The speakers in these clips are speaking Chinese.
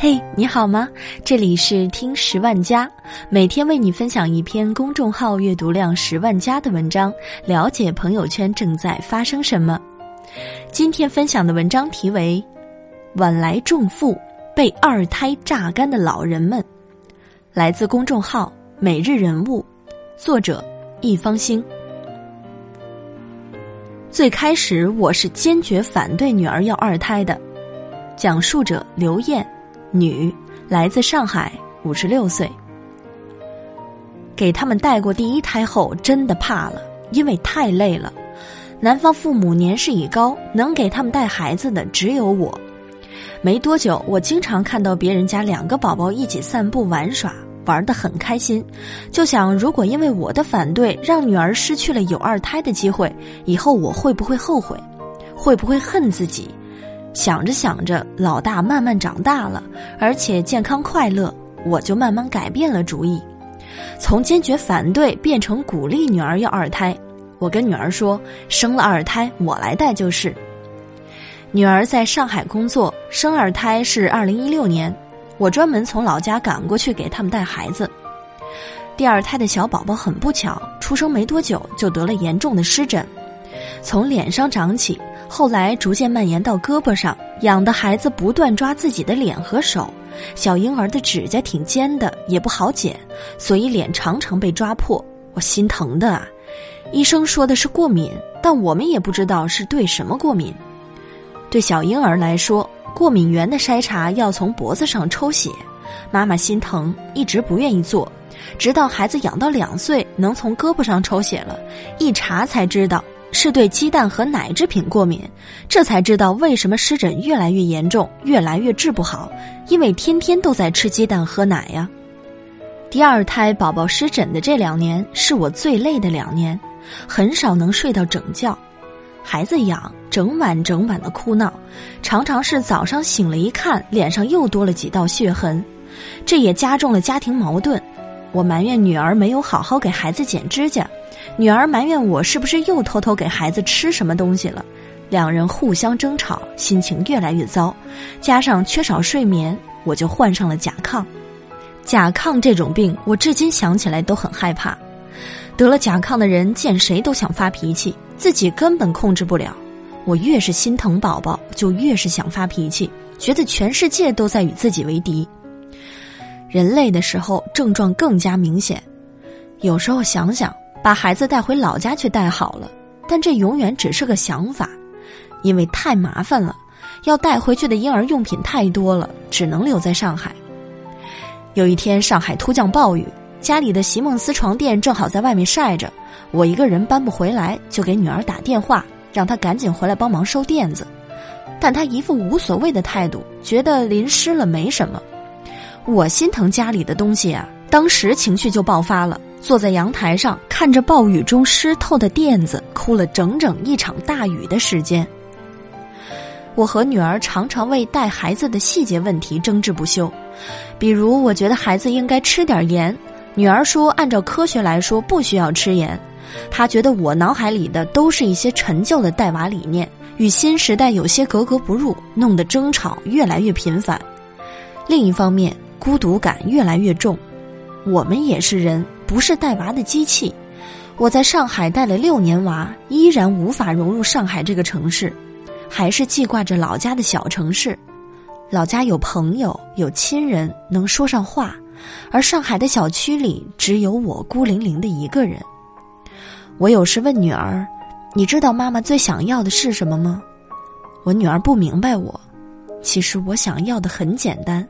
嘿，你好吗？这里是听十万加，每天为你分享一篇公众号阅读量十万加的文章，了解朋友圈正在发生什么。今天分享的文章题为《晚来重负被二胎榨干的老人们》，来自公众号每日人物，作者一方星。最开始我是坚决反对女儿要二胎的，讲述者刘艳。女，来自上海，五十六岁。给他们带过第一胎后，真的怕了，因为太累了。男方父母年事已高，能给他们带孩子的只有我。没多久，我经常看到别人家两个宝宝一起散步玩耍，玩得很开心。就想，如果因为我的反对，让女儿失去了有二胎的机会，以后我会不会后悔？会不会恨自己？想着想着，老大慢慢长大了，而且健康快乐，我就慢慢改变了主意，从坚决反对变成鼓励女儿要二胎。我跟女儿说，生了二胎我来带就是。女儿在上海工作，生二胎是二零一六年，我专门从老家赶过去给他们带孩子。第二胎的小宝宝很不巧，出生没多久就得了严重的湿疹。从脸上长起，后来逐渐蔓延到胳膊上，养的孩子不断抓自己的脸和手。小婴儿的指甲挺尖的，也不好剪，所以脸常常被抓破。我心疼的啊！医生说的是过敏，但我们也不知道是对什么过敏。对小婴儿来说，过敏源的筛查要从脖子上抽血，妈妈心疼，一直不愿意做，直到孩子养到两岁，能从胳膊上抽血了，一查才知道。是对鸡蛋和奶制品过敏，这才知道为什么湿疹越来越严重，越来越治不好，因为天天都在吃鸡蛋喝奶呀。第二胎宝宝湿疹的这两年是我最累的两年，很少能睡到整觉，孩子痒，整晚整晚的哭闹，常常是早上醒了一看脸上又多了几道血痕，这也加重了家庭矛盾。我埋怨女儿没有好好给孩子剪指甲。女儿埋怨我是不是又偷偷给孩子吃什么东西了，两人互相争吵，心情越来越糟，加上缺少睡眠，我就患上了甲亢。甲亢这种病，我至今想起来都很害怕。得了甲亢的人见谁都想发脾气，自己根本控制不了。我越是心疼宝宝，就越是想发脾气，觉得全世界都在与自己为敌。人累的时候，症状更加明显。有时候想想。把孩子带回老家去带好了，但这永远只是个想法，因为太麻烦了，要带回去的婴儿用品太多了，只能留在上海。有一天，上海突降暴雨，家里的席梦思床垫正好在外面晒着，我一个人搬不回来，就给女儿打电话，让她赶紧回来帮忙收垫子，但她一副无所谓的态度，觉得淋湿了没什么。我心疼家里的东西啊，当时情绪就爆发了。坐在阳台上，看着暴雨中湿透的垫子，哭了整整一场大雨的时间。我和女儿常常为带孩子的细节问题争执不休，比如我觉得孩子应该吃点盐，女儿说按照科学来说不需要吃盐，她觉得我脑海里的都是一些陈旧的带娃理念，与新时代有些格格不入，弄得争吵越来越频繁。另一方面，孤独感越来越重，我们也是人。不是带娃的机器，我在上海带了六年娃，依然无法融入上海这个城市，还是记挂着老家的小城市。老家有朋友，有亲人能说上话，而上海的小区里只有我孤零零的一个人。我有时问女儿：“你知道妈妈最想要的是什么吗？”我女儿不明白我，其实我想要的很简单，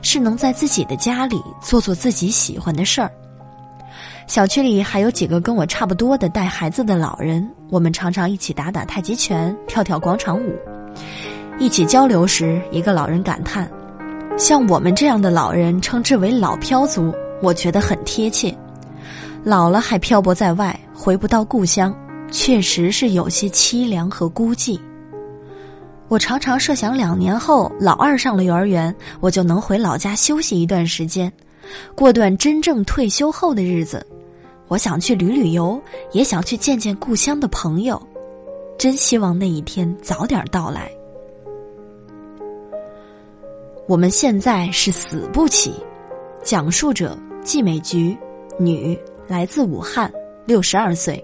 是能在自己的家里做做自己喜欢的事儿。小区里还有几个跟我差不多的带孩子的老人，我们常常一起打打太极拳、跳跳广场舞。一起交流时，一个老人感叹：“像我们这样的老人，称之为老漂族，我觉得很贴切。老了还漂泊在外，回不到故乡，确实是有些凄凉和孤寂。”我常常设想，两年后老二上了幼儿园，我就能回老家休息一段时间，过段真正退休后的日子。我想去旅旅游，也想去见见故乡的朋友，真希望那一天早点到来。我们现在是死不起。讲述者季美菊，女，来自武汉，六十二岁。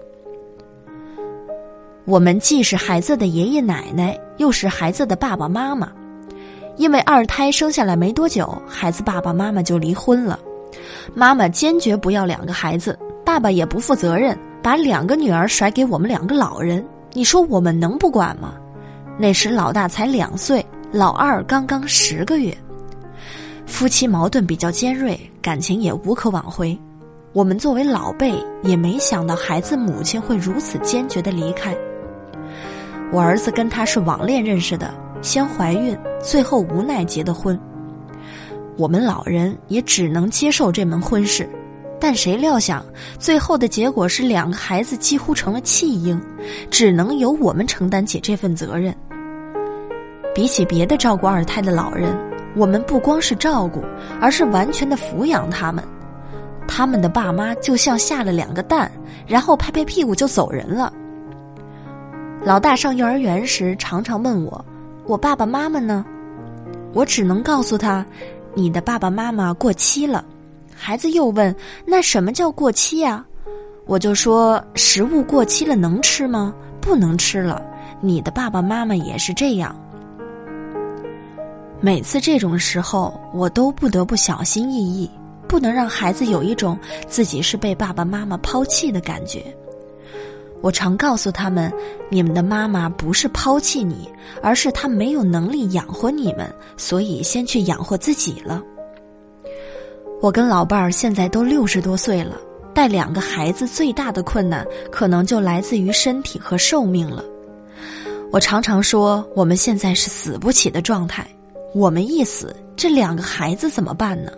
我们既是孩子的爷爷奶奶，又是孩子的爸爸妈妈。因为二胎生下来没多久，孩子爸爸妈妈就离婚了。妈妈坚决不要两个孩子，爸爸也不负责任，把两个女儿甩给我们两个老人。你说我们能不管吗？那时老大才两岁，老二刚刚十个月。夫妻矛盾比较尖锐，感情也无可挽回。我们作为老辈，也没想到孩子母亲会如此坚决的离开。我儿子跟他是网恋认识的，先怀孕，最后无奈结的婚。我们老人也只能接受这门婚事，但谁料想最后的结果是两个孩子几乎成了弃婴，只能由我们承担起这份责任。比起别的照顾二胎的老人，我们不光是照顾，而是完全的抚养他们。他们的爸妈就像下了两个蛋，然后拍拍屁股就走人了。老大上幼儿园时，常常问我：“我爸爸妈妈呢？”我只能告诉他。你的爸爸妈妈过期了，孩子又问：“那什么叫过期呀？”我就说：“食物过期了能吃吗？不能吃了。”你的爸爸妈妈也是这样。每次这种时候，我都不得不小心翼翼，不能让孩子有一种自己是被爸爸妈妈抛弃的感觉。我常告诉他们：“你们的妈妈不是抛弃你，而是她没有能力养活你们，所以先去养活自己了。”我跟老伴儿现在都六十多岁了，带两个孩子最大的困难可能就来自于身体和寿命了。我常常说，我们现在是死不起的状态，我们一死，这两个孩子怎么办呢？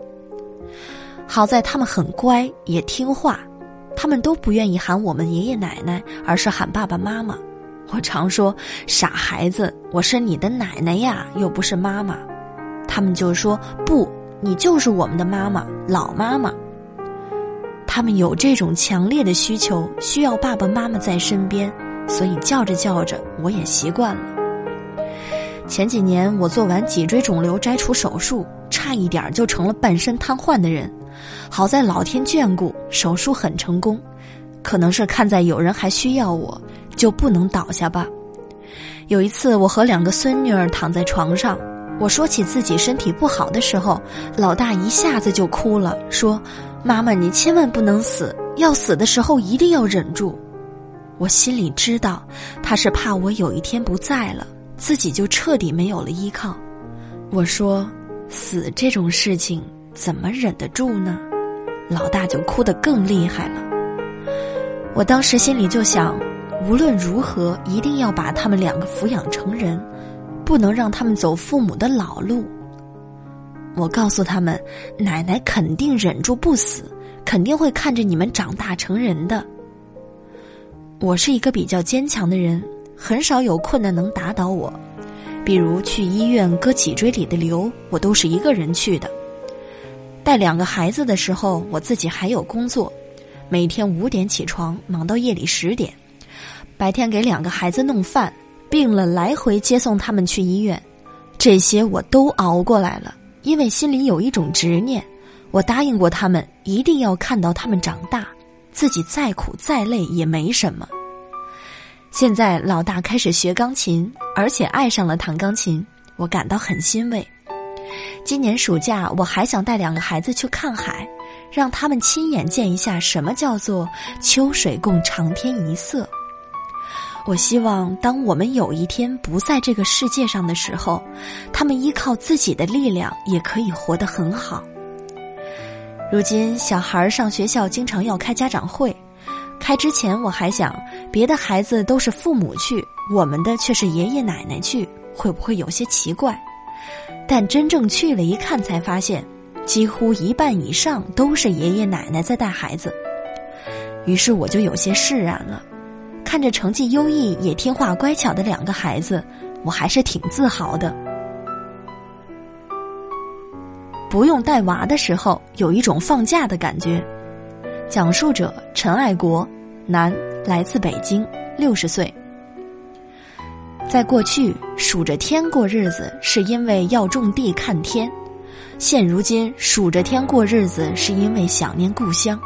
好在他们很乖，也听话。他们都不愿意喊我们爷爷奶奶，而是喊爸爸妈妈。我常说：“傻孩子，我是你的奶奶呀，又不是妈妈。”他们就说：“不，你就是我们的妈妈，老妈妈。”他们有这种强烈的需求，需要爸爸妈妈在身边，所以叫着叫着，我也习惯了。前几年我做完脊椎肿瘤摘除手术，差一点就成了半身瘫痪的人。好在老天眷顾，手术很成功。可能是看在有人还需要我，就不能倒下吧。有一次，我和两个孙女儿躺在床上，我说起自己身体不好的时候，老大一下子就哭了，说：“妈妈，你千万不能死，要死的时候一定要忍住。”我心里知道，他是怕我有一天不在了，自己就彻底没有了依靠。我说：“死这种事情。”怎么忍得住呢？老大就哭得更厉害了。我当时心里就想，无论如何一定要把他们两个抚养成人，不能让他们走父母的老路。我告诉他们，奶奶肯定忍住不死，肯定会看着你们长大成人的。我是一个比较坚强的人，很少有困难能打倒我。比如去医院割脊椎里的瘤，我都是一个人去的。带两个孩子的时候，我自己还有工作，每天五点起床，忙到夜里十点。白天给两个孩子弄饭，病了来回接送他们去医院，这些我都熬过来了。因为心里有一种执念，我答应过他们，一定要看到他们长大，自己再苦再累也没什么。现在老大开始学钢琴，而且爱上了弹钢琴，我感到很欣慰。今年暑假，我还想带两个孩子去看海，让他们亲眼见一下什么叫做“秋水共长天一色”。我希望，当我们有一天不在这个世界上的时候，他们依靠自己的力量也可以活得很好。如今，小孩上学校经常要开家长会，开之前我还想，别的孩子都是父母去，我们的却是爷爷奶奶去，会不会有些奇怪？但真正去了一看，才发现，几乎一半以上都是爷爷奶奶在带孩子。于是我就有些释然了。看着成绩优异、也听话乖巧的两个孩子，我还是挺自豪的。不用带娃的时候，有一种放假的感觉。讲述者陈爱国，男，来自北京，六十岁。在过去，数着天过日子，是因为要种地看天，现如今数着天过日子，是因为想念故乡。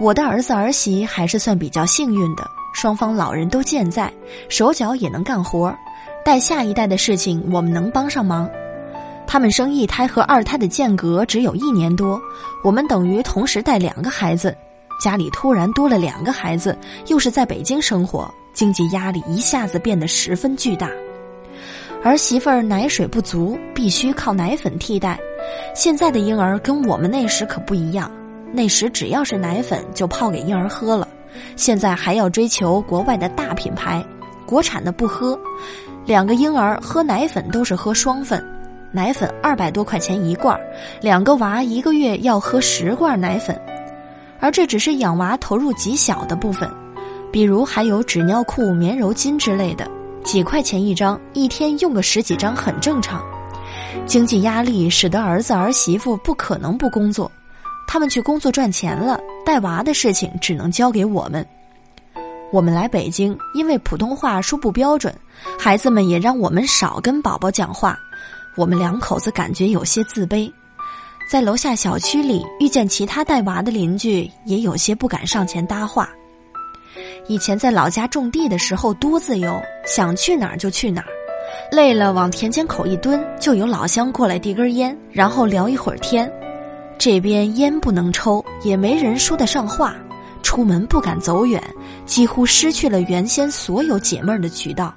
我的儿子儿媳还是算比较幸运的，双方老人都健在，手脚也能干活，带下一代的事情我们能帮上忙。他们生一胎和二胎的间隔只有一年多，我们等于同时带两个孩子，家里突然多了两个孩子，又是在北京生活，经济压力一下子变得十分巨大。儿媳妇儿奶水不足，必须靠奶粉替代。现在的婴儿跟我们那时可不一样，那时只要是奶粉就泡给婴儿喝了，现在还要追求国外的大品牌，国产的不喝。两个婴儿喝奶粉都是喝双份。奶粉二百多块钱一罐，两个娃一个月要喝十罐奶粉，而这只是养娃投入极小的部分，比如还有纸尿裤、棉柔巾之类的，几块钱一张，一天用个十几张很正常。经济压力使得儿子儿媳妇不可能不工作，他们去工作赚钱了，带娃的事情只能交给我们。我们来北京，因为普通话说不标准，孩子们也让我们少跟宝宝讲话。我们两口子感觉有些自卑，在楼下小区里遇见其他带娃的邻居，也有些不敢上前搭话。以前在老家种地的时候多自由，想去哪儿就去哪儿，累了往田间口一蹲，就有老乡过来递根烟，然后聊一会儿天。这边烟不能抽，也没人说得上话，出门不敢走远，几乎失去了原先所有解闷的渠道。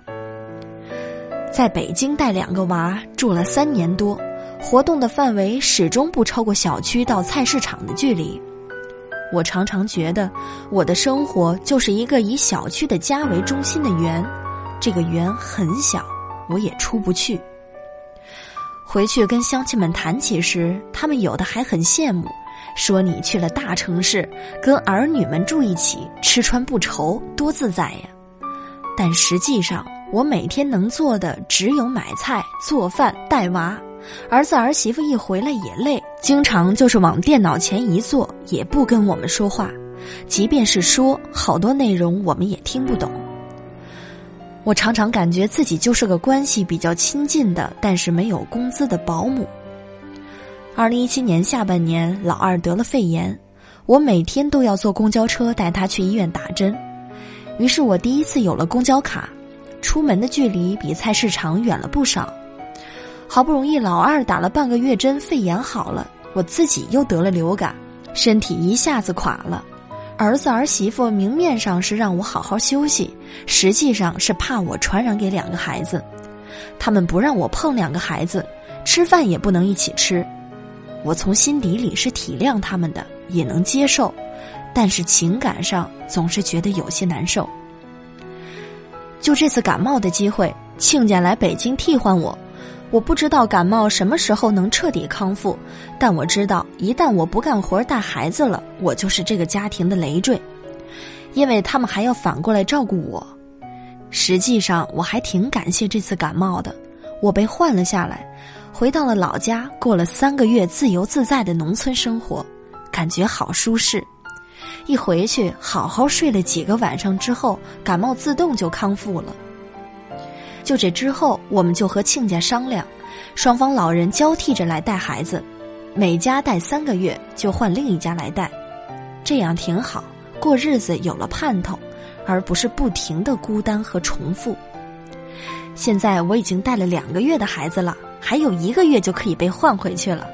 在北京带两个娃住了三年多，活动的范围始终不超过小区到菜市场的距离。我常常觉得，我的生活就是一个以小区的家为中心的圆，这个圆很小，我也出不去。回去跟乡亲们谈起时，他们有的还很羡慕，说你去了大城市，跟儿女们住一起，吃穿不愁，多自在呀。但实际上，我每天能做的只有买菜、做饭、带娃。儿子儿媳妇一回来也累，经常就是往电脑前一坐，也不跟我们说话。即便是说，好多内容我们也听不懂。我常常感觉自己就是个关系比较亲近的，但是没有工资的保姆。二零一七年下半年，老二得了肺炎，我每天都要坐公交车带他去医院打针。于是我第一次有了公交卡。出门的距离比菜市场远了不少，好不容易老二打了半个月针，肺炎好了，我自己又得了流感，身体一下子垮了。儿子儿媳妇明面上是让我好好休息，实际上是怕我传染给两个孩子，他们不让我碰两个孩子，吃饭也不能一起吃。我从心底里是体谅他们的，也能接受，但是情感上总是觉得有些难受。就这次感冒的机会，亲家来北京替换我。我不知道感冒什么时候能彻底康复，但我知道一旦我不干活带孩子了，我就是这个家庭的累赘，因为他们还要反过来照顾我。实际上，我还挺感谢这次感冒的，我被换了下来，回到了老家，过了三个月自由自在的农村生活，感觉好舒适。一回去好好睡了几个晚上之后，感冒自动就康复了。就这之后，我们就和亲家商量，双方老人交替着来带孩子，每家带三个月就换另一家来带，这样挺好，过日子有了盼头，而不是不停的孤单和重复。现在我已经带了两个月的孩子了，还有一个月就可以被换回去了。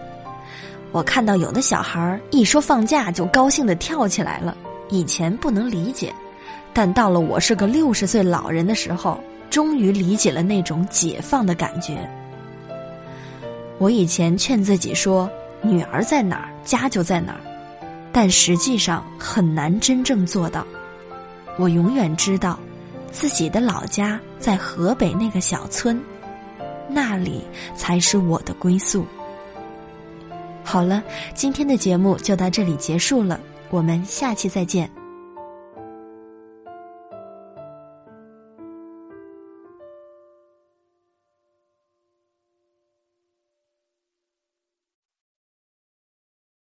我看到有的小孩一说放假就高兴的跳起来了，以前不能理解，但到了我是个六十岁老人的时候，终于理解了那种解放的感觉。我以前劝自己说，女儿在哪儿，家就在哪儿，但实际上很难真正做到。我永远知道，自己的老家在河北那个小村，那里才是我的归宿。好了，今天的节目就到这里结束了，我们下期再见。